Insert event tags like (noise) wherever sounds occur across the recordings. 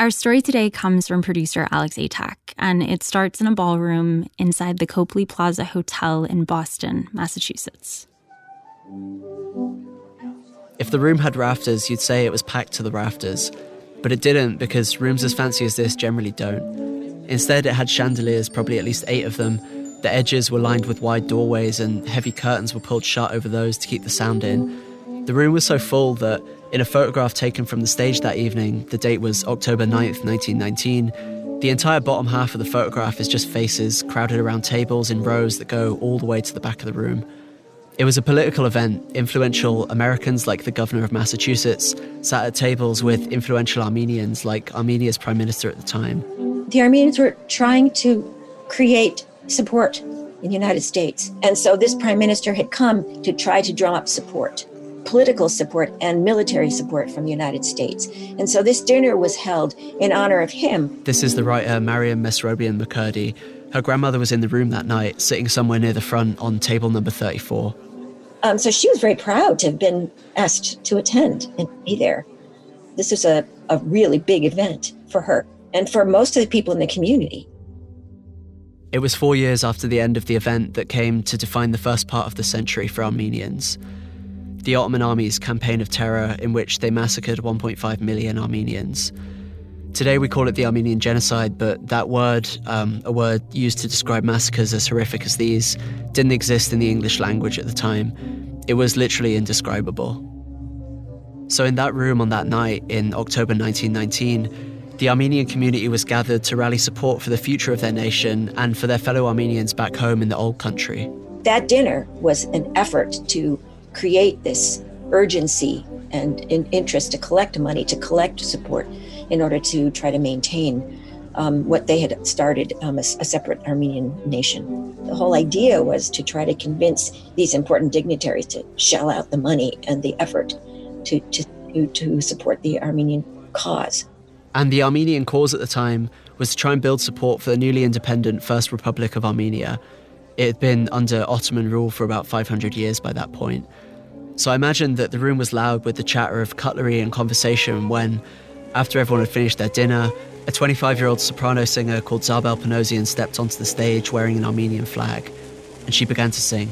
Our story today comes from producer Alex Atack, and it starts in a ballroom inside the Copley Plaza Hotel in Boston, Massachusetts. If the room had rafters, you'd say it was packed to the rafters. But it didn't because rooms as fancy as this generally don't. Instead, it had chandeliers, probably at least eight of them. The edges were lined with wide doorways, and heavy curtains were pulled shut over those to keep the sound in. The room was so full that, in a photograph taken from the stage that evening, the date was October 9th, 1919, the entire bottom half of the photograph is just faces crowded around tables in rows that go all the way to the back of the room. It was a political event. Influential Americans, like the governor of Massachusetts, sat at tables with influential Armenians, like Armenia's prime minister at the time. The Armenians were trying to create support in the United States. And so this prime minister had come to try to drum up support, political support and military support from the United States. And so this dinner was held in honor of him. This is the writer Marian Mesrobian MacCurdy. Her grandmother was in the room that night, sitting somewhere near the front on table number 34. Um, so she was very proud to have been asked to attend and be there. This was a, a really big event for her and for most of the people in the community. It was four years after the end of the event that came to define the first part of the century for Armenians. The Ottoman army's campaign of terror, in which they massacred 1.5 million Armenians. Today we call it the Armenian Genocide, but that word, um, a word used to describe massacres as horrific as these, didn't exist in the English language at the time. It was literally indescribable. So, in that room on that night in October 1919, the Armenian community was gathered to rally support for the future of their nation and for their fellow Armenians back home in the old country. That dinner was an effort to create this urgency and interest to collect money, to collect support in order to try to maintain um, what they had started um, a, a, separate Armenian nation. The whole idea was to try to convince these important dignitaries to shell out the money and the effort to, to, to support the Armenian cause. And the Armenian cause at the time was to try and build support for the newly independent First Republic of Armenia. It had been under Ottoman rule for about 500 years by that point. So I imagine that the room was loud with the chatter of cutlery and conversation when after everyone had finished their dinner, a 25 year old soprano singer called Zabel Panosian stepped onto the stage wearing an Armenian flag, and she began to sing.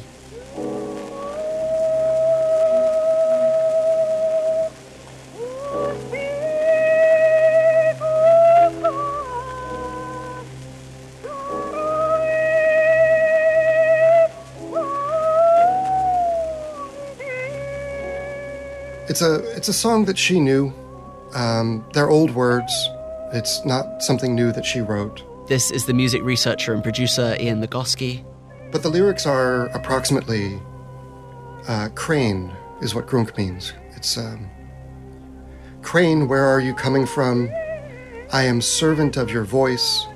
It's a it's a song that she knew um, they're old words. It's not something new that she wrote. This is the music researcher and producer Ian Nagoski. But the lyrics are approximately uh, crane, is what grunk means. It's um, crane, where are you coming from? I am servant of your voice.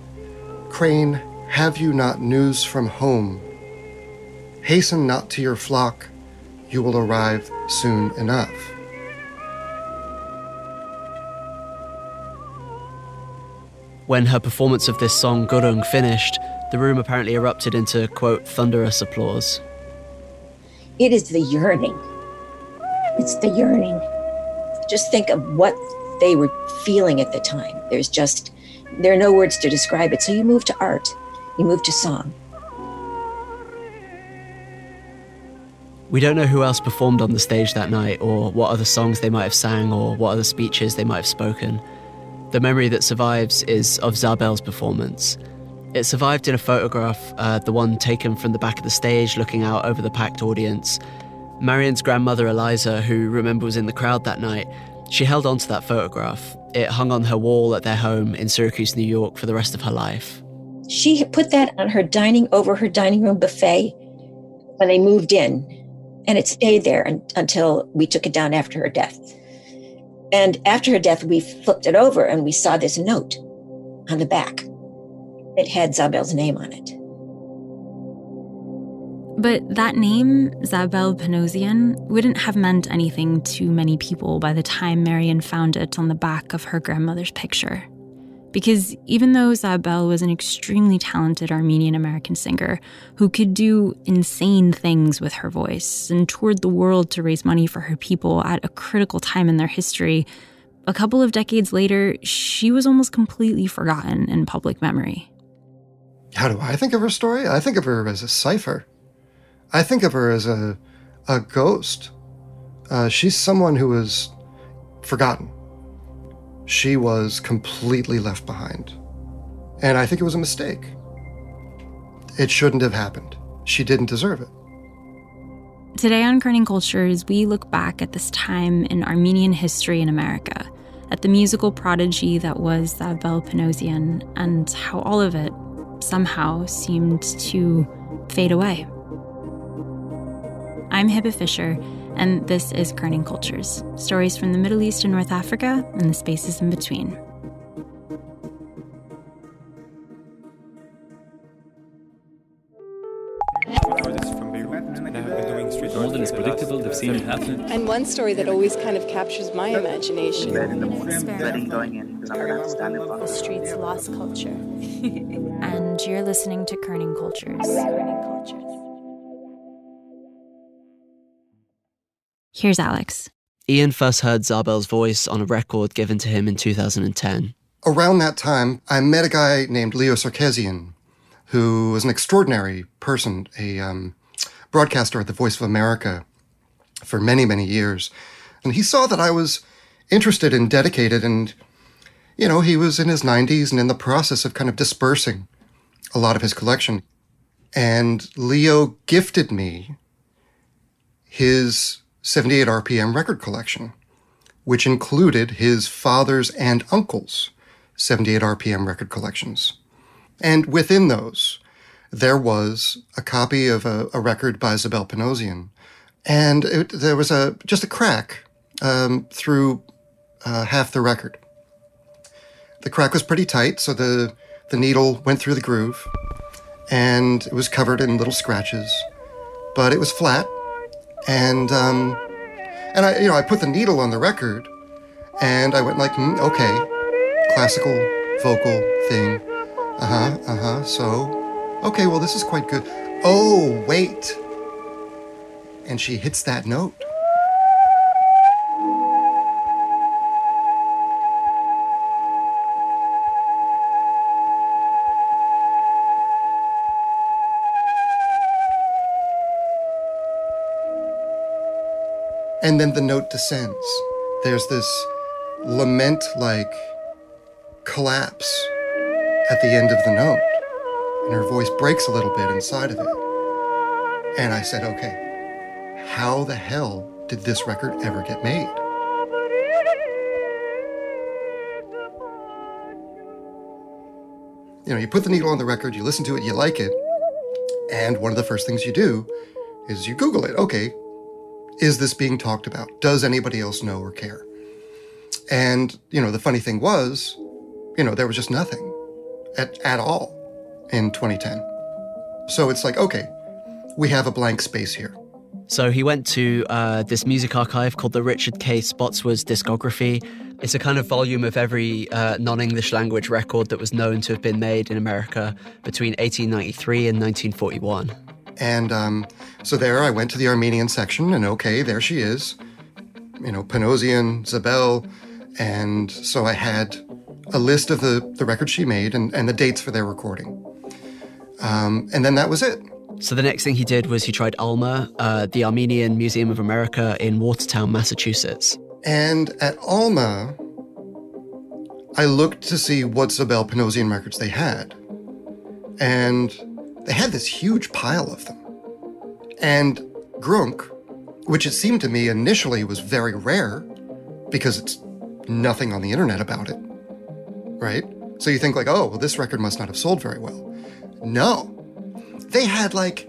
Crane, have you not news from home? Hasten not to your flock, you will arrive soon enough. When her performance of this song Gurung finished, the room apparently erupted into, quote, thunderous applause. It is the yearning. It's the yearning. Just think of what they were feeling at the time. There's just, there are no words to describe it. So you move to art, you move to song. We don't know who else performed on the stage that night, or what other songs they might have sang, or what other speeches they might have spoken. The memory that survives is of Zabel's performance. It survived in a photograph, uh, the one taken from the back of the stage looking out over the packed audience. Marian's grandmother Eliza, who remember was in the crowd that night, she held on to that photograph. It hung on her wall at their home in Syracuse, New York for the rest of her life. She put that on her dining over her dining room buffet when they moved in, and it stayed there until we took it down after her death. And after her death, we flipped it over and we saw this note on the back. It had Zabel's name on it. But that name, Zabel Panosian, wouldn't have meant anything to many people by the time Marian found it on the back of her grandmother's picture. Because even though Zabel was an extremely talented Armenian American singer who could do insane things with her voice and toured the world to raise money for her people at a critical time in their history, a couple of decades later, she was almost completely forgotten in public memory. How do I think of her story? I think of her as a cipher. I think of her as a, a ghost. Uh, she's someone who was forgotten. She was completely left behind. And I think it was a mistake. It shouldn't have happened. She didn't deserve it. Today on Kerning Cultures, we look back at this time in Armenian history in America, at the musical prodigy that was Zabel Panosian, and how all of it somehow seemed to fade away. I'm Hebah Fisher, and this is Kerning Cultures stories from the Middle East and North Africa and the spaces in between. I've seen it happen. And one story that always kind of captures my imagination. in the morning, going in because I'm stand up. The streets lost culture. (laughs) and you're listening to Kerning Cultures. Here's Alex. Ian first heard Zabel's voice on a record given to him in 2010. Around that time, I met a guy named Leo Sarkisian, who was an extraordinary person, a um, broadcaster at the Voice of America for many, many years. And he saw that I was interested and dedicated. And, you know, he was in his 90s and in the process of kind of dispersing a lot of his collection. And Leo gifted me his 78 RPM record collection, which included his father's and uncle's 78 RPM record collections. And within those, there was a copy of a, a record by Zabel Panosian and it, there was a just a crack um, through uh, half the record. The crack was pretty tight, so the the needle went through the groove, and it was covered in little scratches, but it was flat, and um, and I you know I put the needle on the record, and I went like mm, okay, classical vocal thing, uh huh, uh huh. So okay, well this is quite good. Oh wait and she hits that note. And then the note descends. There's this lament like collapse at the end of the note. And her voice breaks a little bit inside of it. And I said, okay, how the hell did this record ever get made? You know, you put the needle on the record, you listen to it, you like it, and one of the first things you do is you Google it. Okay, is this being talked about? Does anybody else know or care? And, you know, the funny thing was, you know, there was just nothing at, at all in 2010. So it's like, okay, we have a blank space here. So he went to uh, this music archive called the Richard K. Spottswood Discography. It's a kind of volume of every uh, non English language record that was known to have been made in America between 1893 and 1941. And um, so there I went to the Armenian section, and okay, there she is. You know, Panosian, Zabel. And so I had a list of the, the records she made and, and the dates for their recording. Um, and then that was it. So the next thing he did was he tried ALMA, uh, the Armenian Museum of America in Watertown, Massachusetts. And at ALMA, I looked to see what Zabel Panosian records they had. And they had this huge pile of them. And Grunk, which it seemed to me initially was very rare because it's nothing on the internet about it, right? So you think like, oh, well, this record must not have sold very well. No, they had like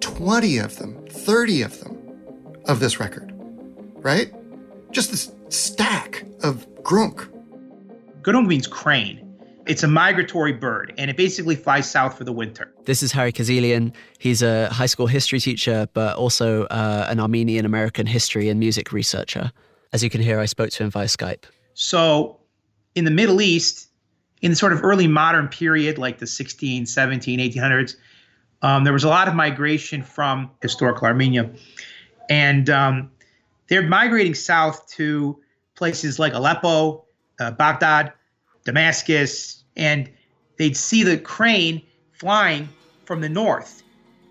20 of them, 30 of them of this record, right? Just this stack of grunk. Grunk means crane. It's a migratory bird, and it basically flies south for the winter. This is Harry Kezelian. He's a high school history teacher, but also uh, an Armenian American history and music researcher. As you can hear, I spoke to him via Skype. So, in the Middle East, in the sort of early modern period, like the 16, 17, 1800s, um, there was a lot of migration from historical Armenia, and um, they're migrating south to places like Aleppo, uh, Baghdad, Damascus, and they'd see the crane flying from the north,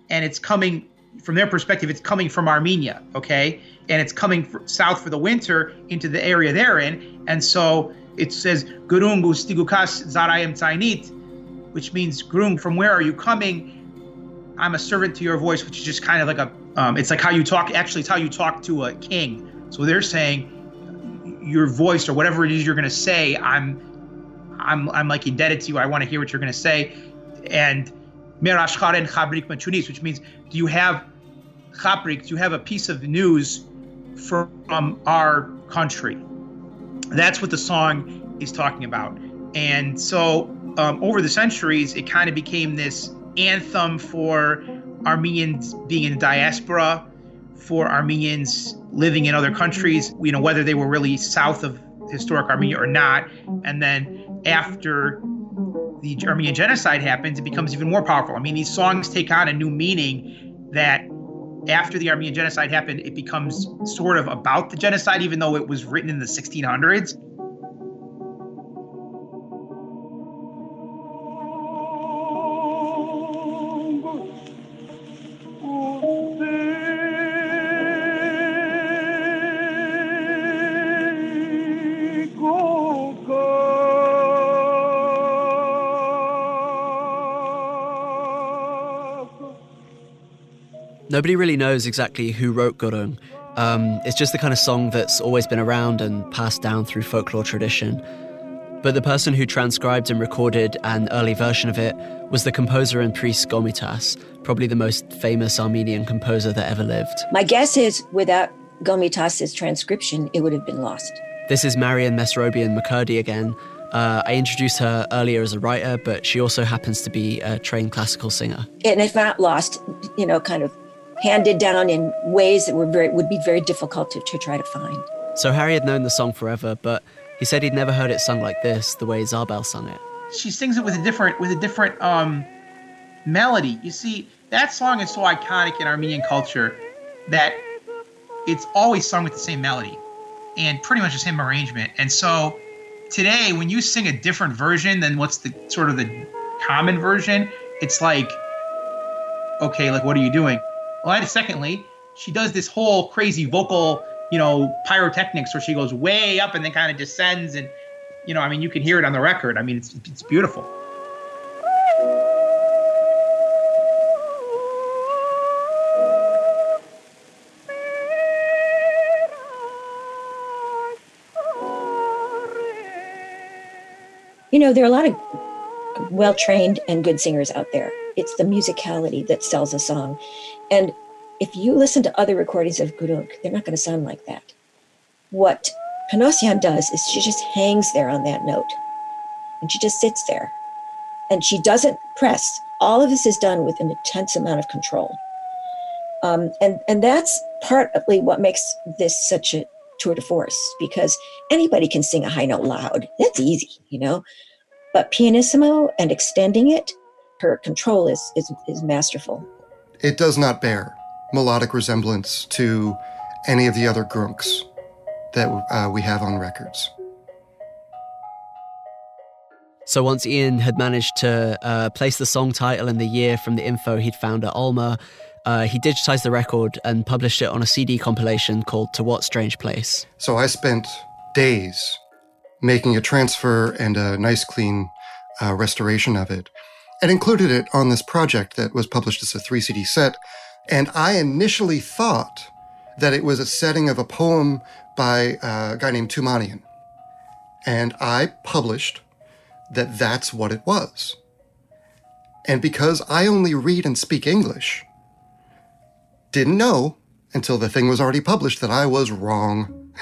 and it's coming from their perspective. It's coming from Armenia, okay, and it's coming south for the winter into the area they're in, and so it says Gurungu stigukas zarayim tainit, which means Grung, from where are you coming? I'm a servant to your voice, which is just kind of like a, um, it's like how you talk. Actually, it's how you talk to a king. So they're saying your voice or whatever it is you're going to say, I'm, I'm, I'm like indebted to you. I want to hear what you're going to say, and merashcharen chabrik machunis, which means do you have chabrik? Do you have a piece of news from our country? That's what the song is talking about. And so um, over the centuries, it kind of became this anthem for Armenians being in the diaspora, for Armenians living in other countries, you know, whether they were really south of historic Armenia or not. And then after the Armenian genocide happens, it becomes even more powerful. I mean, these songs take on a new meaning that after the Armenian genocide happened, it becomes sort of about the genocide, even though it was written in the 1600s. Nobody really knows exactly who wrote Gurung. Um, it's just the kind of song that's always been around and passed down through folklore tradition. But the person who transcribed and recorded an early version of it was the composer and priest Komitas, probably the most famous Armenian composer that ever lived. My guess is without Komitas's transcription, it would have been lost. This is Marian Mesrobian MacCurdy again. Uh, I introduced her earlier as a writer, but she also happens to be a trained classical singer. And if not lost, you know, kind of handed down in ways that were very would be very difficult to, to try to find. So Harry had known the song forever, but he said he'd never heard it sung like this, the way Zabel sung it. She sings it with a different with a different um, melody. You see, that song is so iconic in Armenian culture that it's always sung with the same melody and pretty much the same arrangement. And so today, when you sing a different version than what's the sort of the common version, it's like, okay, like what are you doing? Well, and secondly, she does this whole crazy vocal, you know, pyrotechnics where she goes way up and then kind of descends, and you know, I mean, you can hear it on the record. I mean, it's it's beautiful. You know, there are a lot of well trained and good singers out there. It's the musicality that sells a song. And if you listen to other recordings of Gurung, they're not going to sound like that. What Panosian does is she just hangs there on that note and she just sits there and she doesn't press. All of this is done with an intense amount of control. Um, and, and that's partly what makes this such a tour de force because anybody can sing a high note loud. That's easy, you know. But pianissimo and extending it, her control is, is, is masterful. It does not bear melodic resemblance to any of the other grunks that uh, we have on records. So once Ian had managed to uh, place the song title and the year from the info he'd found at Alma, uh, he digitized the record and published it on a CD compilation called To What Strange Place. So I spent days making a transfer and a nice clean uh, restoration of it and included it on this project that was published as a three CD set. And I initially thought that it was a setting of a poem by a guy named Tumanian. And I published that that's what it was. And because I only read and speak English, didn't know until the thing was already published that I was wrong. (laughs)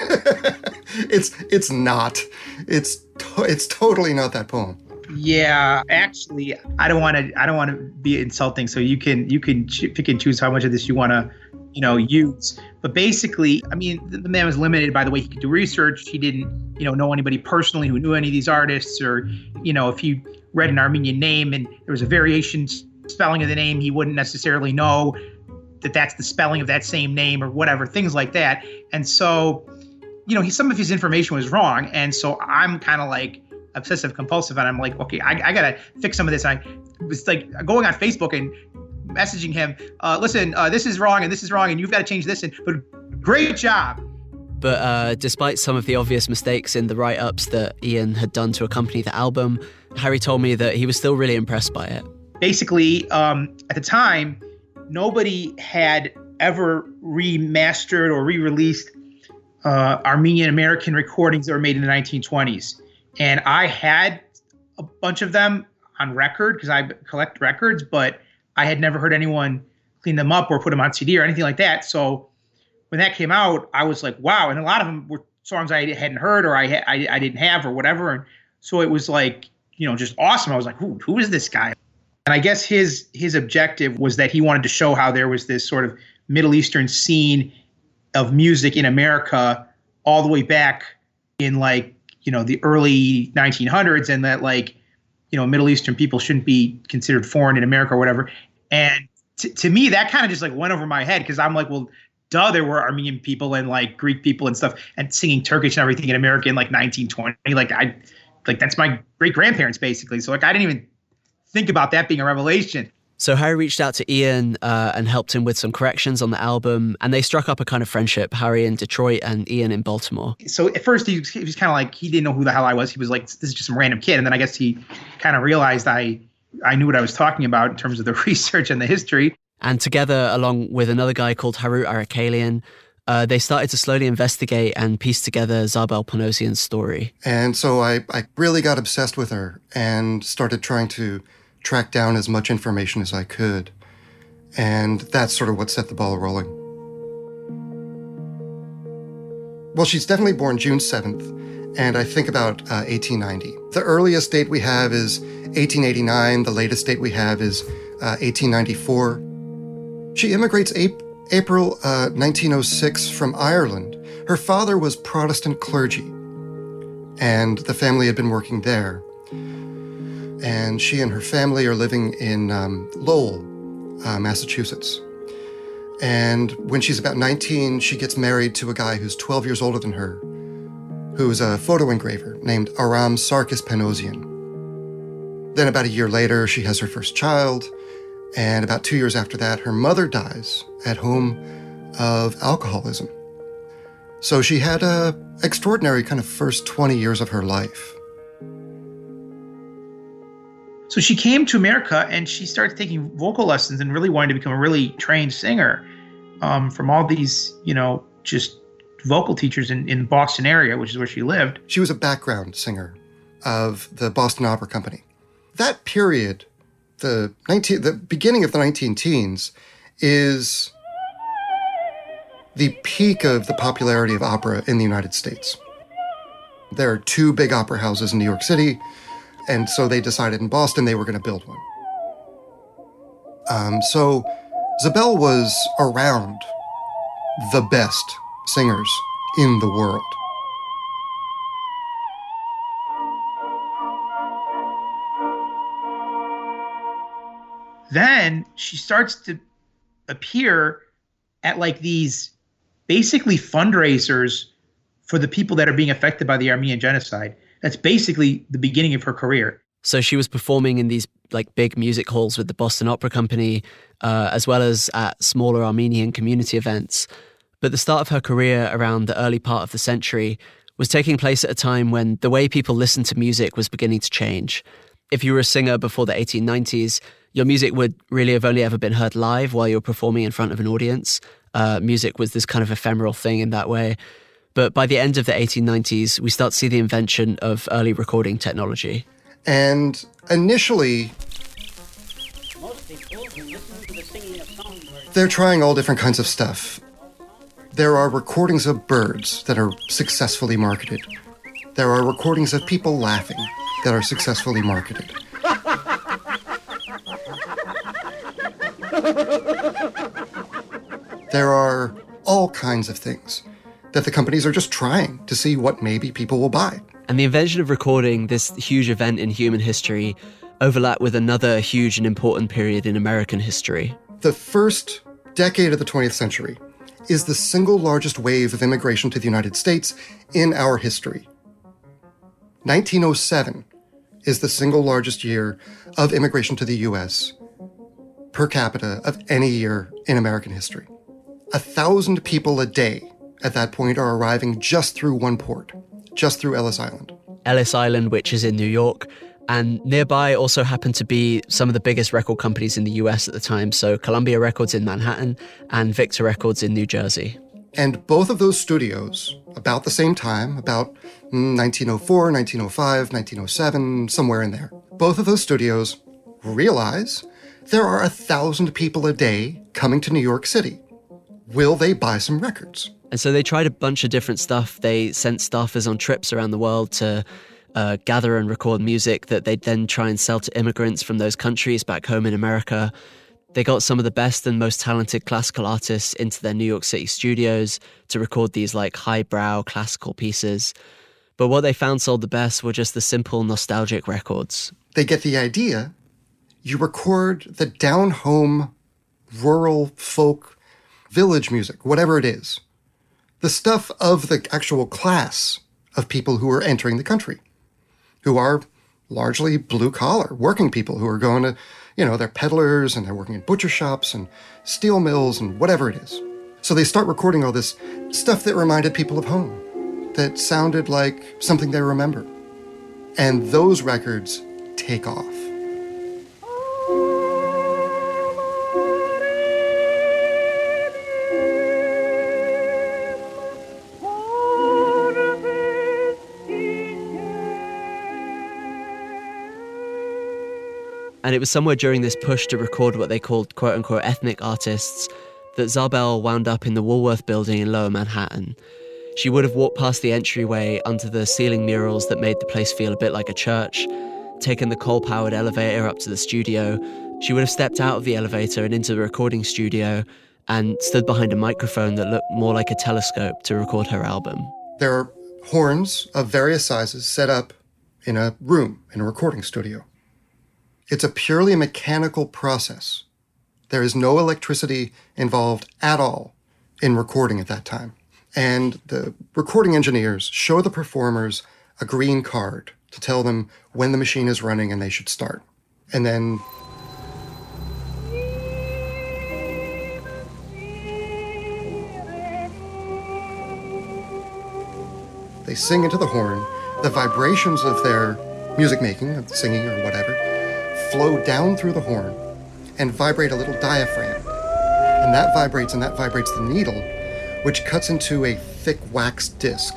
it's it's not. It's to- it's totally not that poem. Yeah, actually, I don't want to. I don't want to be insulting. So you can you can pick and choose how much of this you want to, you know, use. But basically, I mean, the, man was limited by the way he could do research. He didn't, you know, know anybody personally who knew any of these artists, or you know, if he read an Armenian name and there was a variation spelling of the name, he wouldn't necessarily know that that's the spelling of that same name or whatever, things like that. And so you know, he, some of his information was wrong, and so I'm kind of like obsessive compulsive, and I'm like, okay, I, I gotta fix some of this. I was like going on Facebook and messaging him, uh, listen, uh, this is wrong and this is wrong, and you've got to change this. And but great job. But uh, despite some of the obvious mistakes in the write ups that Ian had done to accompany the album, Harry told me that he was still really impressed by it. Basically, um, at the time, nobody had ever remastered or re released uh, Armenian American recordings that were made in the 1920s. And I had a bunch of them on record because I collect records, but I had never heard anyone clean them up or put them on CD or anything like that. So when that came out, I was like, wow. And a lot of them were songs I hadn't heard or I, I, I didn't have or whatever. And so it was like, you know, just awesome. I was like, who, who is this guy? And I guess his his objective was that he wanted to show how there was this sort of Middle Eastern scene of music in America all the way back in like, you know, the early 1900s and that like, you know, Middle Eastern people shouldn't be considered foreign in America or whatever. And t- to me, that kind of just like went over my head because I'm like, well, duh, there were Armenian people and like Greek people and stuff and singing Turkish and everything in America in like 1920. Like I, like that's my great grandparents basically. So like I didn't even think about that being a revelation. So Harry reached out to Ian uh, and helped him with some corrections on the album, and they struck up a kind of friendship. Harry in Detroit and Ian in Baltimore. So at first he was, was kind of like he didn't know who the hell I was. He was like, "This is just some random kid," and then I guess he kind of realized I I knew what I was talking about in terms of the (laughs) research and the history. And together, along with another guy called Harut Arakalian, uh, they started to slowly investigate and piece together Zabel Panosian's story. And so I, I really got obsessed with her and started trying to track down as much information as I could. And that's sort of what set the ball rolling. Well, she's definitely born June 7th, and I think about uh, 1890. The earliest date we have is 1889, the latest date we have is uh, 1894. She immigrates April April uh, 1906 from Ireland. Her father was Protestant clergy, and the family had been working there. And she and her family are living in um, Lowell, uh, Massachusetts. And when she's about 19, she gets married to a guy who's 12 years older than her, who's a photo engraver named Aram Sarkis Panosian. Then, about a year later, she has her first child. And about two years after that, her mother dies at home of alcoholism. So she had a extraordinary kind of first 20 years of her life. So she came to America and she started taking vocal lessons and really wanted to become a really trained singer um, from all these, you know, just vocal teachers in, in Boston area, which is where she lived. She was a background singer of the Boston Opera Company. That period the 19 the beginning of the 19 teens is the peak of the popularity of opera in the United States. There are two big opera houses in New York City, and so they decided in Boston they were going to build one. Um, so Zabel was around the best singers in the world. then she starts to appear at like these basically fundraisers for the people that are being affected by the Armenian genocide. That's basically the beginning of her career. So she was performing in these like big music halls with the Boston Opera Company, uh, as well as at smaller Armenian community events. But the start of her career around the early part of the century was taking place at a time when the way people listened to music was beginning to change. If you were a singer before the 1890s, your music would really have only ever been heard live while you were performing in front of an audience. Uh, music was this kind of ephemeral thing in that way. But by the end of the 1890s, we start to see the invention of early recording technology. And initially, they're trying all different kinds of stuff. There are recordings of birds that are successfully marketed. There are recordings of people laughing that are successfully marketed. (laughs) There are all kinds of things that the companies are just trying to see what maybe people will buy. And the invention of recording, this huge event in human history, overlap with another huge and important period in American history. The first decade of the 20th century is the single largest wave of immigration to the United States in our history. 1907 is the single largest year of immigration to the US per capita of any year in American history. A thousand people a day at that point are arriving just through one port, just through Ellis Island. Ellis Island, which is in New York, and nearby also happened to be some of the biggest record companies in the US at the time. So Columbia Records in Manhattan and Victor Records in New Jersey. And both of those studios, about the same time, about hmm, 1904, 1905, 1907, somewhere in there, both of those studios realize there are a thousand people a day coming to New York City. Will they buy some records? And so they tried a bunch of different stuff. They sent staffers on trips around the world to uh, gather and record music that they'd then try and sell to immigrants from those countries back home in America. They got some of the best and most talented classical artists into their New York City studios to record these like highbrow classical pieces. But what they found sold the best were just the simple nostalgic records. They get the idea. You record the down home, rural folk, village music, whatever it is. The stuff of the actual class of people who are entering the country who are largely blue collar working people who are going to, you know, they're peddlers and they're working in butcher shops and steel mills and whatever it is. So they start recording all this stuff that reminded people of home, that sounded like something they remember. And those records take off. And it was somewhere during this push to record what they called quote unquote ethnic artists that Zabel wound up in the Woolworth building in lower Manhattan. She would have walked past the entryway under the ceiling murals that made the place feel a bit like a church, taken the coal powered elevator up to the studio. She would have stepped out of the elevator and into the recording studio and stood behind a microphone that looked more like a telescope to record her album. There are horns of various sizes set up in a room, in a recording studio. It's a purely mechanical process. There is no electricity involved at all in recording at that time. And the recording engineers show the performers a green card to tell them when the machine is running and they should start. And then they sing into the horn. The vibrations of their music making, of singing or whatever, flow down through the horn and vibrate a little diaphragm. And that vibrates and that vibrates the needle, which cuts into a thick wax disc.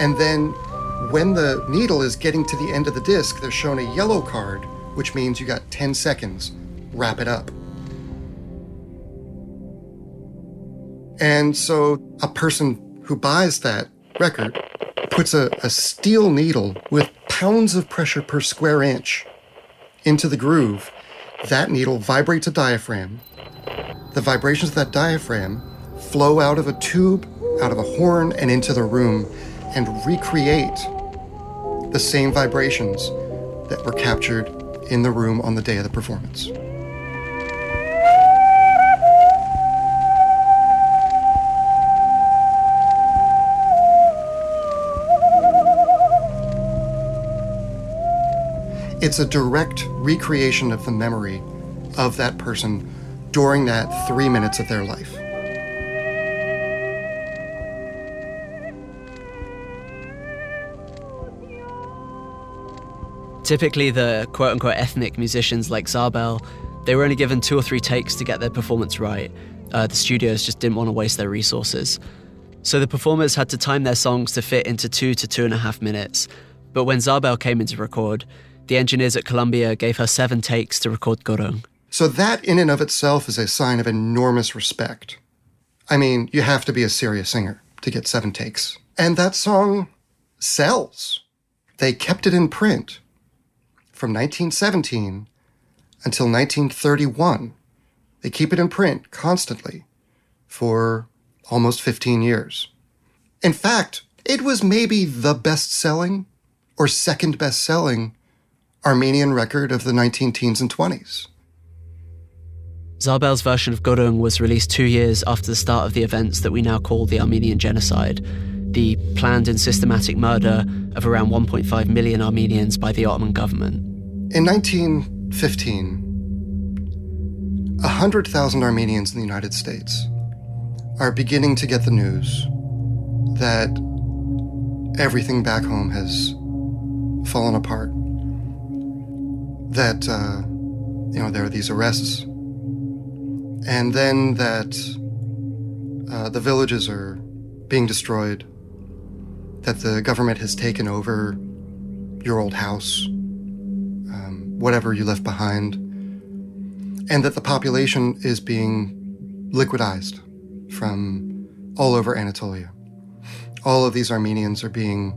And then when the needle is getting to the end of the disc, they're shown a yellow card, which means you got 10 seconds. Wrap it up. And so a person who buys that record puts a, a steel needle with pounds of pressure per square inch into the groove, that needle vibrates a diaphragm. The vibrations of that diaphragm flow out of a tube, out of a horn, and into the room and recreate the same vibrations that were captured in the room on the day of the performance. It's a direct recreation of the memory of that person during that three minutes of their life. Typically, the quote unquote ethnic musicians like Zabel, they were only given two or three takes to get their performance right. Uh, the studios just didn't want to waste their resources. So the performers had to time their songs to fit into two to two and a half minutes. But when Zabel came in to record, the engineers at Columbia gave her seven takes to record Gurung. So that in and of itself is a sign of enormous respect. I mean, you have to be a serious singer to get seven takes. And that song sells. They kept it in print from 1917 until 1931. They keep it in print constantly for almost 15 years. In fact, it was maybe the best selling or second best selling Armenian record of the 19 teens and 20s. Zabel's version of Gurung was released two years after the start of the events that we now call the Armenian Genocide, the planned and systematic murder of around 1.5 million Armenians by the Ottoman government. In 1915, 100,000 Armenians in the United States are beginning to get the news that everything back home has fallen apart. That, uh, you know, there are these arrests. And then that uh, the villages are being destroyed, that the government has taken over your old house, um, whatever you left behind, and that the population is being liquidized from all over Anatolia. All of these Armenians are being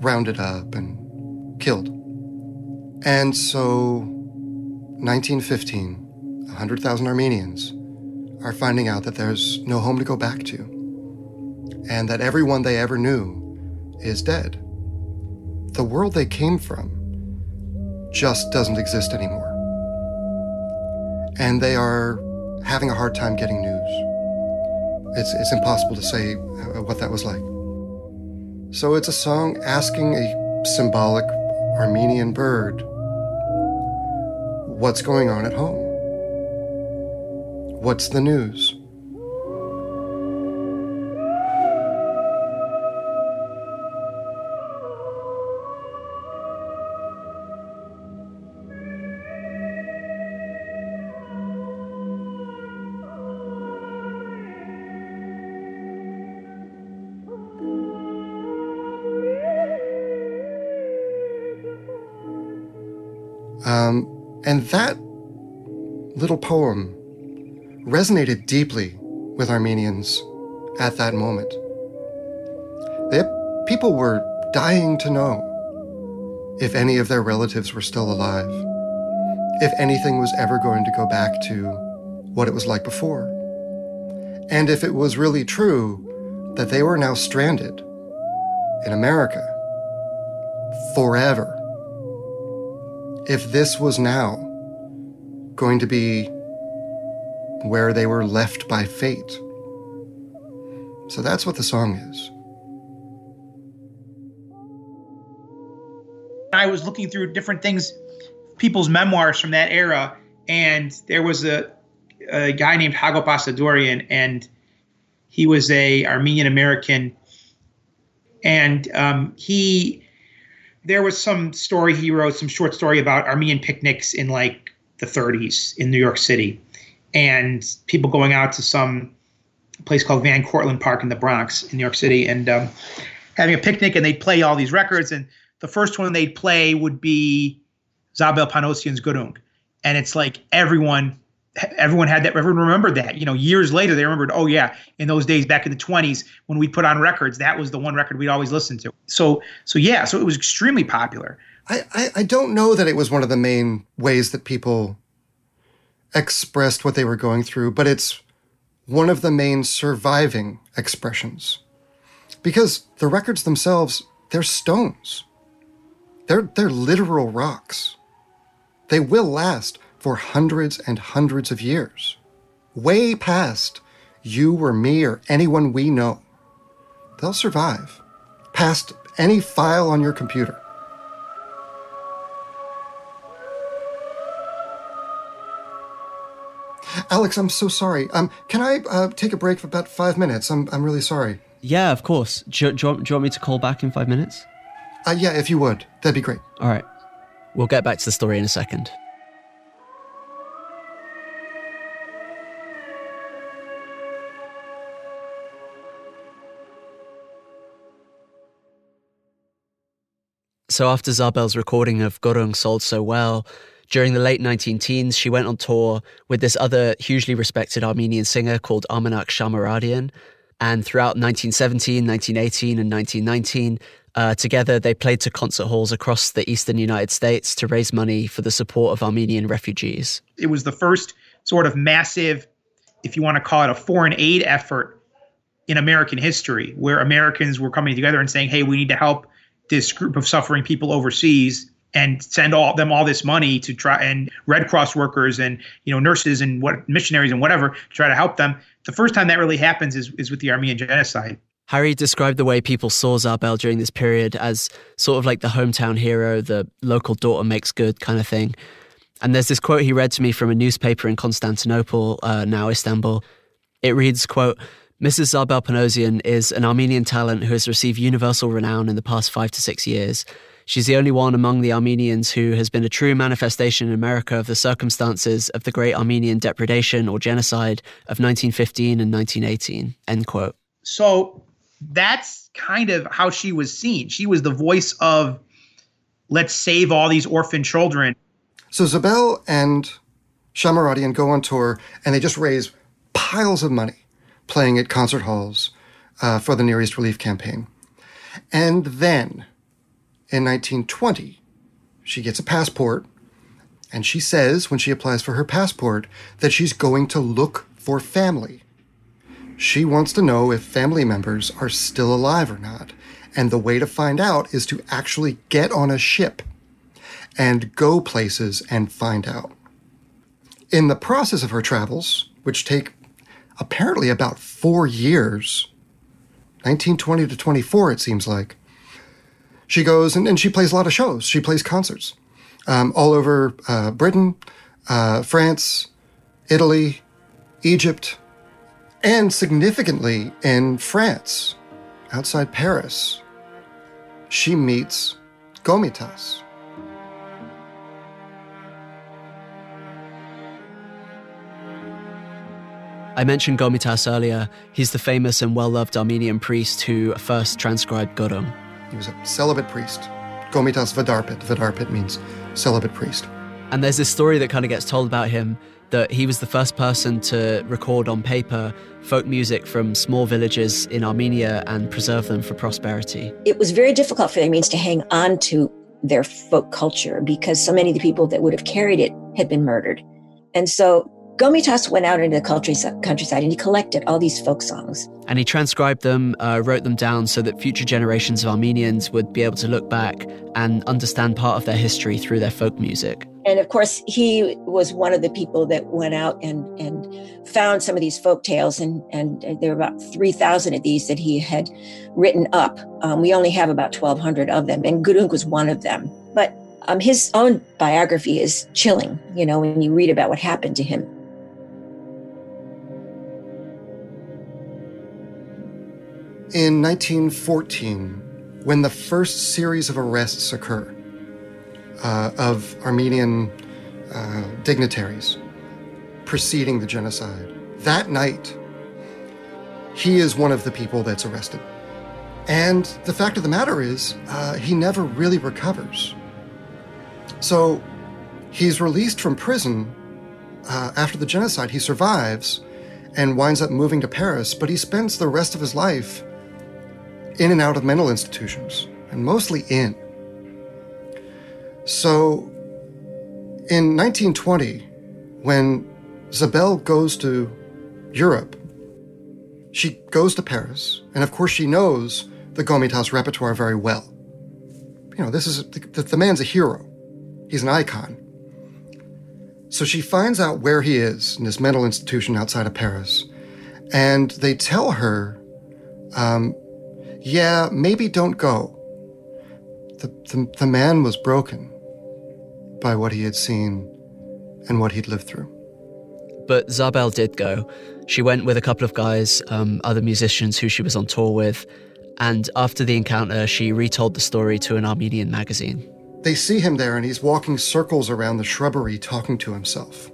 rounded up and killed. And so, 1915, 100,000 Armenians are finding out that there's no home to go back to, and that everyone they ever knew is dead. The world they came from just doesn't exist anymore. And they are having a hard time getting news. It's, it's impossible to say uh, what that was like. So it's a song asking a symbolic Armenian bird what's going on at home? What's the news? Um, and that little poem resonated deeply with Armenians at that moment. They, people were dying to know if any of their relatives were still alive, if anything was ever going to go back to what it was like before, and if it was really true that they were now stranded in America forever. If this was now going to be where they were left by fate. So that's what the song is. I was looking through different things, people's memoirs from that era, and there was a, a guy named Hagop Asadourian, and he was a Armenian American, and um, he there was some story he wrote, some short story about Armenian picnics in like the 30s in New York City, and people going out to some place called Van Cortlandt Park in the Bronx in New York City and um, having a picnic and they'd play all these records and the first one they'd play would be Zabel Panosian's Gurung. And it's like everyone everyone had that everyone remembered that. You know, years later they remembered, oh yeah, in those days back in the 20s when we put on records, that was the one record we'd always listen to. So so yeah, so it was extremely popular. I, I, I don't know that it was one of the main ways that people expressed what they were going through, but it's one of the main surviving expressions. Because the records themselves, they're stones. They're, they're literal rocks. They will last for hundreds and hundreds of years, way past you or me or anyone we know. They'll survive past any file on your computer. Alex, I'm so sorry. Um, can I uh, take a break for about five minutes? I'm, I'm really sorry. Yeah, of course. Do you, do, you want, do you want me to call back in five minutes? Uh, yeah, if you would. That'd be great. All right. We'll get back to the story in a second. So after Zabel's recording of Gorung sold so well, during the late 19 teens, she went on tour with this other hugely respected Armenian singer called Armenak Shah-Mouradian. And throughout 1917, 1918, and 1919, uh, together they played to concert halls across the eastern United States to raise money for the support of Armenian refugees. It was the first sort of massive, if you want to call it a foreign aid effort in American history, where Americans were coming together and saying, hey, we need to help this group of suffering people overseas and send all them all this money to try and Red Cross workers and you know nurses and what missionaries and whatever to try to help them. The first time that really happens is is with the Armenian genocide. Harry described the way people saw Zabel during this period as sort of like the hometown hero, the local daughter makes good kind of thing. And there's this quote he read to me from a newspaper in Constantinople, uh, now Istanbul. It reads, quote, Mrs. Zabel Panosian is an Armenian talent who has received universal renown in the past five to six years. She's the only one among the Armenians who has been a true manifestation in America of the circumstances of the great Armenian depredation or genocide of 1915 and 1918. End quote. So that's kind of how she was seen. She was the voice of let's save all these orphan children. So Zabel and Shah-Mouradian go on tour and they just raise piles of money playing at concert halls uh, for the Near East Relief Campaign. And then in 1920, she gets a passport and she says when she applies for her passport that she's going to look for family. She wants to know if family members are still alive or not. And the way to find out is to actually get on a ship and go places and find out. In the process of her travels, which take apparently about four years, 1920 to 24, it seems like, she goes and, and she plays a lot of shows. She plays concerts um, all over uh, Britain, uh, France, Italy, Egypt, and significantly in France, outside Paris. She meets Komitas. I mentioned Komitas earlier. He's the famous and well loved Armenian priest who first transcribed Gurung. He was a celibate priest. Komitas Vadarpit. Vadarpit means celibate priest. And there's this story that kind of gets told about him that he was the first person to record on paper folk music from small villages in Armenia and preserve them for prosperity. It was very difficult for the Armenians to hang on to their folk culture because so many of the people that would have carried it had been murdered. And so Komitas went out into the countryside and he collected all these folk songs. And he transcribed them, uh, wrote them down so that future generations of Armenians would be able to look back and understand part of their history through their folk music. And of course, he was one of the people that went out and, and found some of these folk tales, and, and there were about 3,000 of these that he had written up. Um, we only have about 1,200 of them, and Gurung was one of them. But um, his own biography is chilling, you know, when you read about what happened to him. In 1914, when the first series of arrests occur uh, of Armenian uh, dignitaries preceding the genocide, that night, he is one of the people that's arrested. And the fact of the matter is, uh, he never really recovers. So he's released from prison uh, after the genocide. He survives and winds up moving to Paris, but he spends the rest of his life in and out of mental institutions, and mostly in. So, in 1920, when Zabel goes to Europe, she goes to Paris, and of course, she knows the Komitas repertoire very well. You know, this is the, the man's a hero, he's an icon. So she finds out where he is in this mental institution outside of Paris, and they tell her um, yeah, maybe don't go. The, the, the man was broken by what he had seen and what he'd lived through. But Zabel did go. She went with a couple of guys, um, other musicians who she was on tour with, and after the encounter, she retold the story to an Armenian magazine. They see him there, and he's walking circles around the shrubbery talking to himself.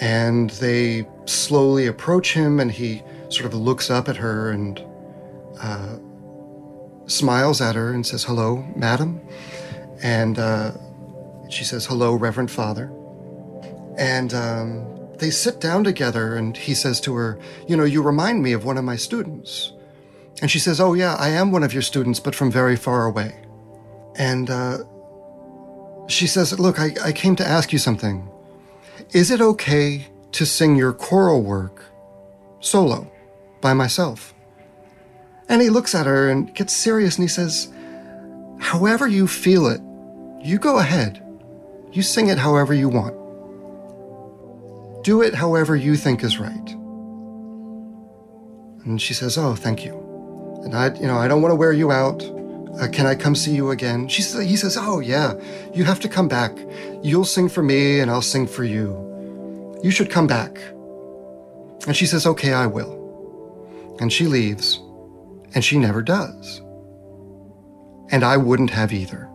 And they slowly approach him, and he sort of looks up at her and uh, smiles at her and says, Hello, madam. And uh, she says, Hello, Reverend Father. And um, they sit down together, and he says to her, You know, you remind me of one of my students. And she says, Oh, yeah, I am one of your students, but from very far away. And uh, she says, Look, I, I came to ask you something. Is it okay to sing your choral work solo by myself? And he looks at her and gets serious and he says, However you feel it You go ahead. You sing it however you want. Do it however you think is right. And she says, Oh, thank you. And I, you know, I don't want to wear you out. Uh, can I come see you again? She says, he says, Oh, yeah, you have to come back. You'll sing for me and I'll sing for you. You should come back. And she says, Okay, I will. And she leaves, and she never does. And I wouldn't have either,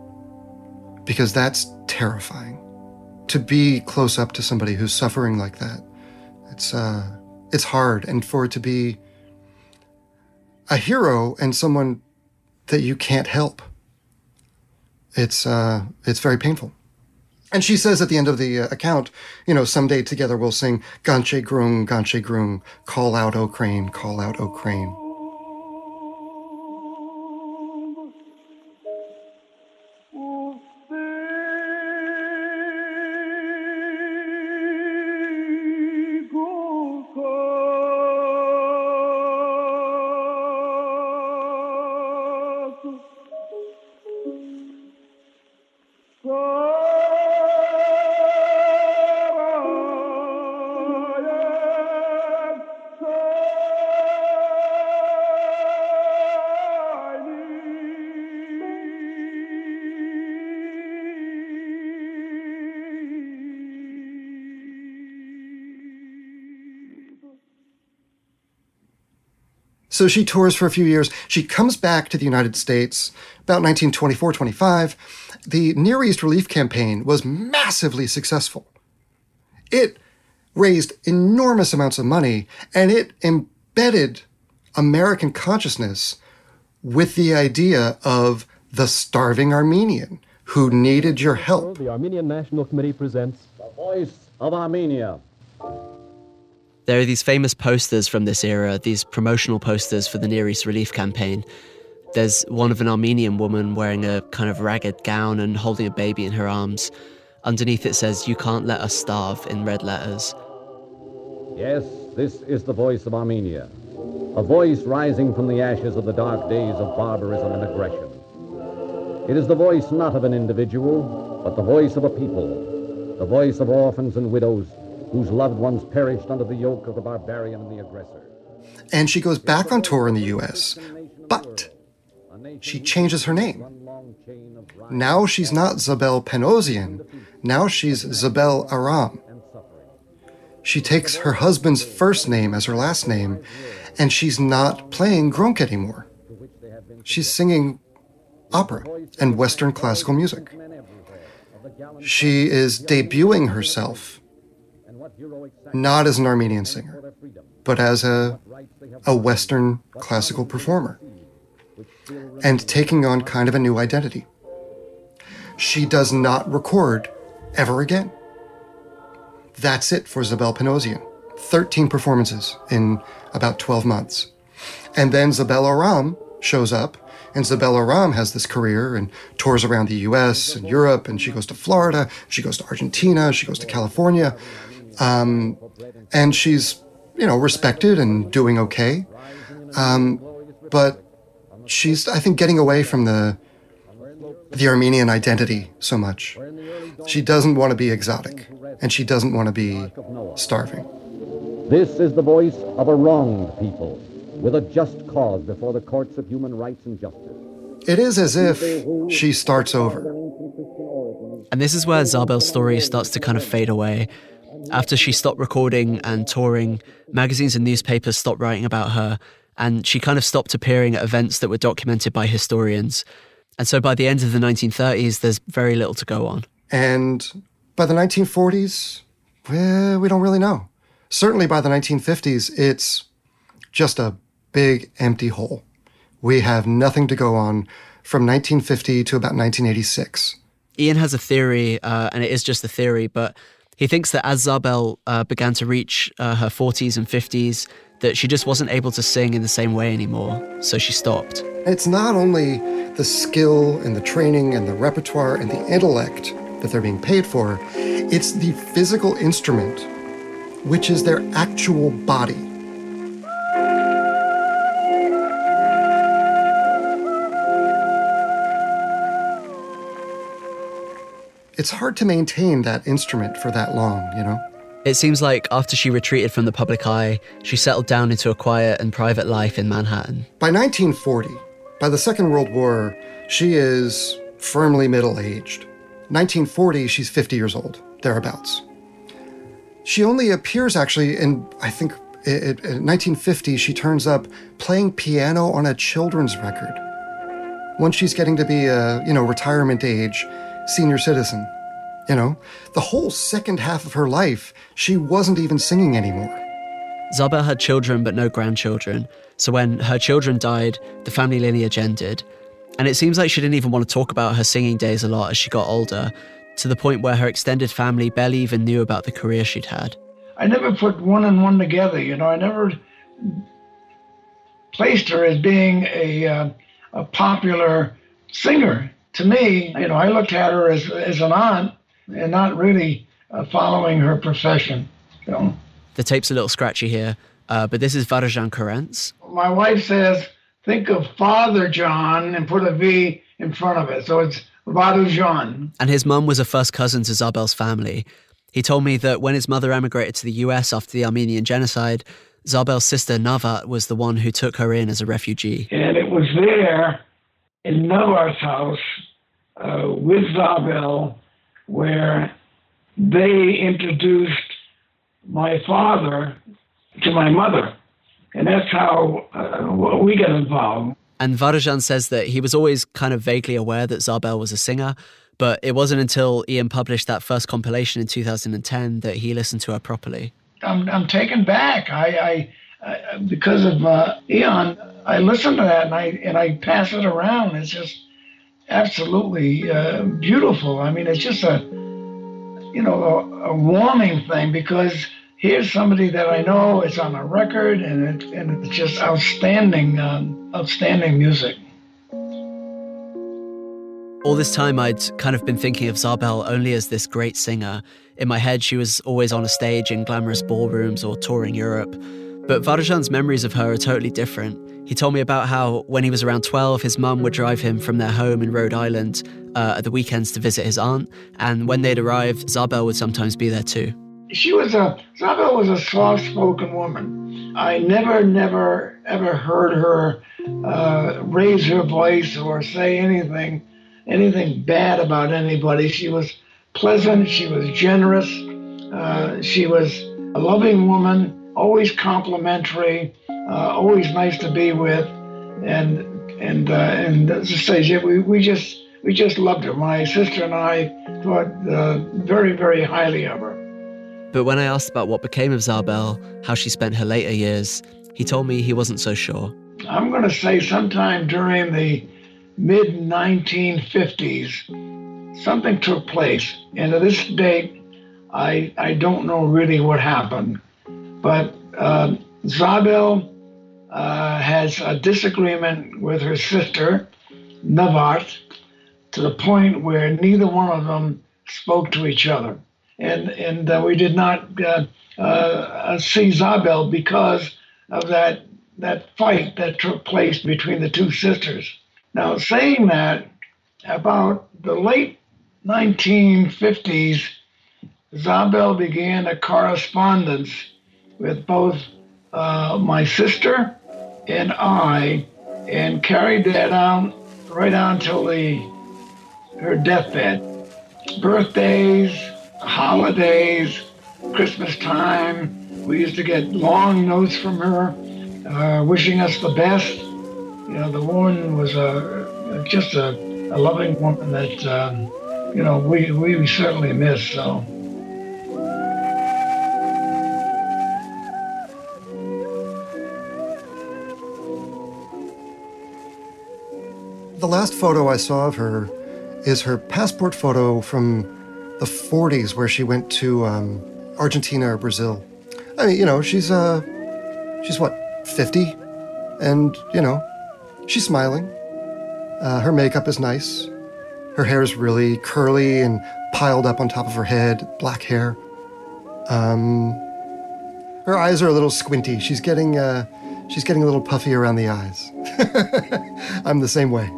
because that's terrifying. To be close up to somebody who's suffering like that, it's, uh, it's hard. And for it to be a hero and someone that you can't help, it's, uh, it's very painful. And she says at the end of the uh, account, you know, someday together we'll sing Ganche Grung, Ganche Grung, call out, O crane, call out, O crane. So she tours for a few years. She comes back to the United States about 1924 25. The Near East Relief Campaign was massively successful. It raised enormous amounts of money and it embedded American consciousness with the idea of the starving Armenian who needed your help. The Armenian National Committee presents The Voice of Armenia. There are these famous posters from this era, these promotional posters for the Near East Relief Campaign. There's one of an Armenian woman wearing a kind of ragged gown and holding a baby in her arms. Underneath it says, You can't let us starve in red letters. Yes, this is the voice of Armenia. A voice rising from the ashes of the dark days of barbarism and aggression. It is the voice not of an individual, but the voice of a people. The voice of orphans and widows whose loved ones perished under the yoke of the barbarian and the aggressor. And she goes back on tour in the US, but she changes her name. Now she's not Zabel Panosian, now she's Zabel Aram. She takes her husband's first name as her last name, and she's not playing Gronk anymore. She's singing opera and Western classical music. She is debuting herself not as an Armenian singer, but as a, a Western classical performer, and taking on kind of a new identity. She does not record ever again. That's it for Zabel Panosian. 13 performances in about 12 months. And then Zabel Aram shows up, and Zabel Aram has this career and tours around the US and Europe, and she goes to Florida, she goes to Argentina, she goes to California. Um, and she's, you know, respected and doing okay. Um, but she's, I think, getting away from the the Armenian identity so much. She doesn't want to be exotic, and she doesn't want to be starving. This is the voice of a wronged people with a just cause before the courts of human rights and justice. It is as if she starts over. And this is where Zabel's story starts to kind of fade away. After she stopped recording and touring, magazines and newspapers stopped writing about her, and she kind of stopped appearing at events that were documented by historians. And so by the end of the 1930s, there's very little to go on. And by the 1940s, well, we don't really know. Certainly by the 1950s, it's just a big empty hole. We have nothing to go on from 1950 to about 1986. Ian has a theory, uh, and it is just a theory, but he thinks that as Zabel uh, began to reach uh, her 40s and 50s, that she just wasn't able to sing in the same way anymore, so she stopped. It's not only the skill and the training and the repertoire and the intellect that they're being paid for, it's the physical instrument, which is their actual body. It's hard to maintain that instrument for that long, you know? It seems like after she retreated from the public eye, she settled down into a quiet and private life in Manhattan. By 1940, by the Second World War, she is firmly middle aged. 1940, she's 50 years old, thereabouts. She only appears actually in, I think, in 1950, she turns up playing piano on a children's record. Once she's getting to be a, you know, retirement age, senior citizen. You know, the whole second half of her life, she wasn't even singing anymore. Zaba had children but no grandchildren, so when her children died, the family lineage ended. And it seems like she didn't even want to talk about her singing days a lot as she got older, to the point where her extended family barely even knew about the career she'd had. I never put one and one together, you know, I never placed her as being a, uh, a popular singer. To me, you know, I looked at her as, as an aunt and not really uh, following her profession. You know. The tape's a little scratchy here, uh, but this is Varajan Kurentz. My wife says, think of Father John and put a V in front of it. So it's Varajan. And his mum was a first cousin to Zabel's family. He told me that when his mother emigrated to the US after the Armenian genocide, Zabel's sister Navat was the one who took her in as a refugee. And it was there in Navat's house uh, with Zabel where they introduced my father to my mother. And that's how uh, we got involved. And Varajan says that he was always kind of vaguely aware that Zabel was a singer, but it wasn't until Ian published that first compilation in 2010 that he listened to her properly. I'm, I'm taken back. I, I, I because of uh, Ian, I listen to that and I and I pass it around. It's just absolutely uh, beautiful. I mean, it's just a you know a, a, warming thing because here's somebody that I know. It's on a record, and it, and it's just outstanding, um, outstanding music. All this time, I'd kind of been thinking of Zabel only as this great singer. In my head, she was always on a stage in glamorous ballrooms or touring Europe. But Varajan's memories of her are totally different. He told me about how, when he was around 12, his mum would drive him from their home in Rhode Island uh, at the weekends to visit his aunt, and when they'd arrive, Zabel would sometimes be there too. She was a Zabel was a soft-spoken woman. I never, never, ever heard her uh, raise her voice or say anything, anything bad about anybody. She was pleasant. She was generous. Uh, she was a loving woman, always complimentary uh, always nice to be with, and and uh, and as I say, we we just we just loved her. My sister and I thought uh, very very highly of her. But when I asked about what became of Zabel, how she spent her later years, he told me he wasn't so sure. I'm going to say sometime during the mid 1950s, something took place, and to this date, I I don't know really what happened, but uh, Zabel uh, has a disagreement with her sister, Navat, to the point where neither one of them spoke to each other. And, and uh, we did not uh, uh see Zabel because of that, that fight that took place between the two sisters. Now, saying that, about the late 1950s, Zabel began a correspondence with both uh, my sister and I, and carried that on right on till the her deathbed. Birthdays, holidays, Christmas time, we used to get long notes from her, uh, wishing us the best. You know, the woman was a just a, a loving woman that um, you know we we certainly miss. So. The last photo I saw of her is her passport photo from the 40s where she went to um, Argentina or Brazil. I mean, you know, she's, uh, she's what, 50? And, you know, she's smiling. Uh, her makeup is nice. Her hair is really curly and piled up on top of her head, black hair. Um, her eyes are a little squinty. She's getting, uh, she's getting a little puffy around the eyes. (laughs) I'm the same way.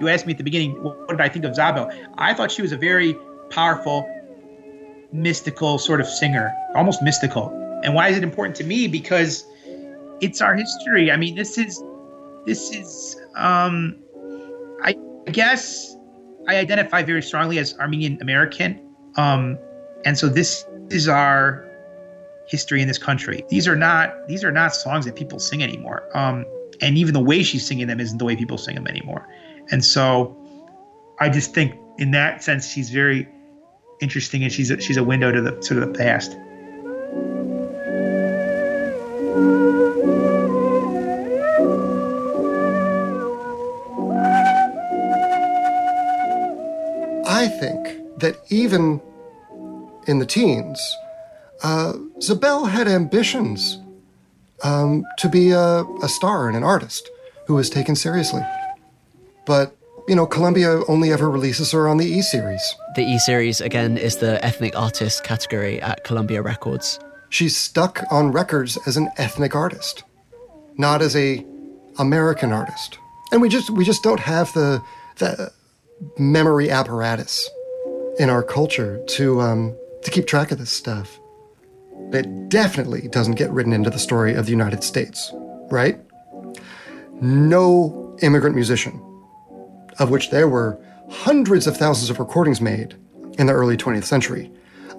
You asked me at the beginning, what did I think of Zabel? I thought she was a very powerful, mystical sort of singer, almost mystical. And why is it important to me? Because it's our history. I mean, this is, this is, um, I guess I identify very strongly as Armenian American. Um, and so this is our history in this country. These are not these are not songs that people sing anymore. Um, and even the way she's singing them isn't the way people sing them anymore. And so I just think in that sense she's very interesting and she's a, she's a window to the sort of the past. I think that even in the teens, uh, Zabel had ambitions um, to be a, a star and an artist who was taken seriously. But, you know, Columbia only ever releases her on the E series. The E series, again, is the ethnic artist category at Columbia Records. She's stuck on records as an ethnic artist, not as a American artist. And we just we just don't have the the memory apparatus in our culture to um, to keep track of this stuff. It definitely doesn't get written into the story of the United States, right? No immigrant musician, of which there were hundreds of thousands of recordings made in the early 20th century,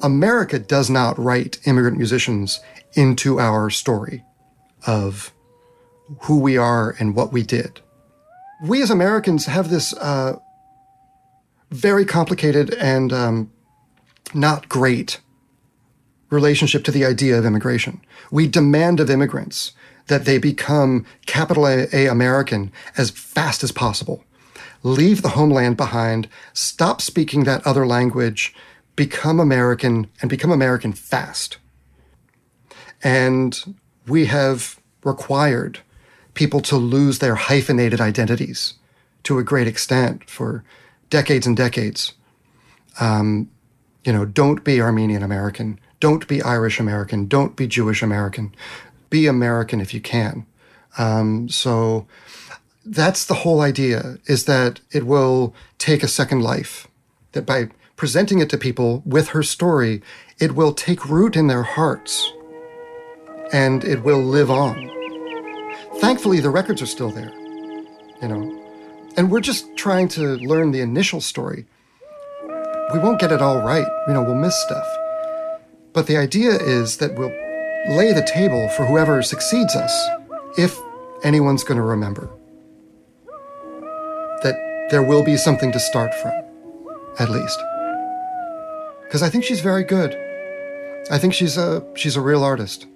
America does not write immigrant musicians into our story of who we are and what we did. We as Americans have this uh, very complicated and um, not great relationship to the idea of immigration. We demand of immigrants that they become capital A, a American as fast as possible. Leave the homeland behind, stop speaking that other language, become American, and become American fast. And we have required people to lose their hyphenated identities to a great extent for decades and decades. Um, you know, don't be Armenian American, don't be Irish American, don't be Jewish American, be American if you can. Um, so that's the whole idea is that it will take a second life, that by presenting it to people with her story, it will take root in their hearts and it will live on. Thankfully, the records are still there, you know, and we're just trying to learn the initial story. We won't get it all right, you know, we'll miss stuff. But the idea is that we'll lay the table for whoever succeeds us, if anyone's going to remember. There will be something to start from, at least. Because I think she's very good. I think she's a she's a real artist.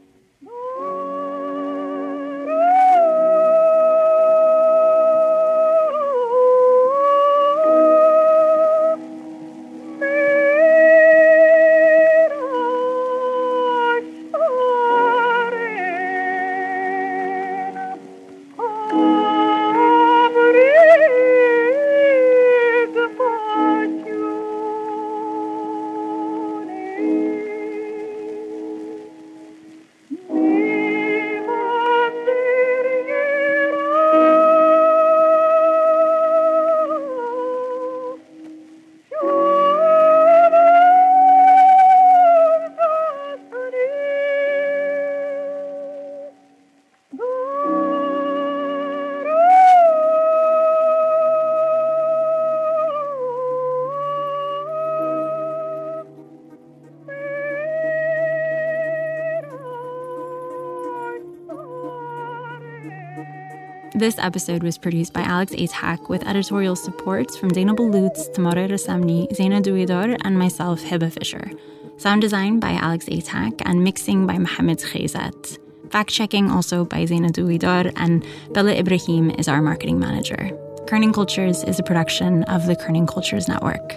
This episode was produced by Alex Atack with editorial support from Zainabul Lutz, Tamara Rasamni, Zaina Duidor, and myself, Hebah Fisher. Sound design by Alex Atack and mixing by Mohamed Khezat. Fact checking also by Zaina Duidor, and Bella Ibrahim is our marketing manager. Kerning Cultures is a production of the Kerning Cultures Network.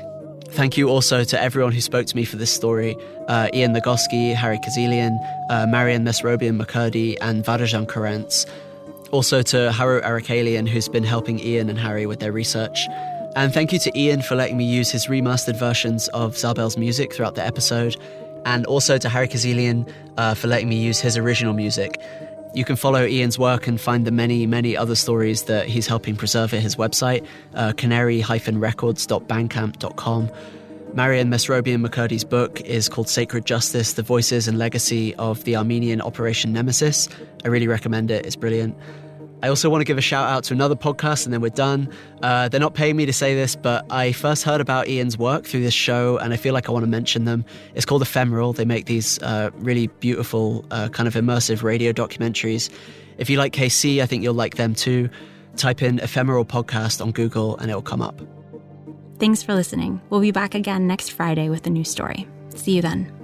Thank you also to everyone who spoke to me for this story uh, Ian Nagoski, Harry Kezelian, uh, Marian Mesrobian MacCurdy, and Varajan Karentz. Also to Haro Arakalian, who's been helping Ian and Harry with their research. And thank you to Ian for letting me use his remastered versions of Zabel's music throughout the episode. And also to Harry Kezelian uh, for letting me use his original music. You can follow Ian's work and find the many, many other stories that he's helping preserve at his website, uh, canary-records.bandcamp.com. Marian Mesrobian MacCurdy's book is called Sacred Justice The Voices and Legacy of the Armenian Operation Nemesis. I really recommend it, it's brilliant. I also want to give a shout out to another podcast and then we're done. Uh, they're not paying me to say this, but I first heard about Ian's work through this show and I feel like I want to mention them. It's called Ephemeral. They make these uh, really beautiful, uh, kind of immersive radio documentaries. If you like KC, I think you'll like them too. Type in Ephemeral Podcast on Google and it'll come up. Thanks for listening. We'll be back again next Friday with a new story. See you then.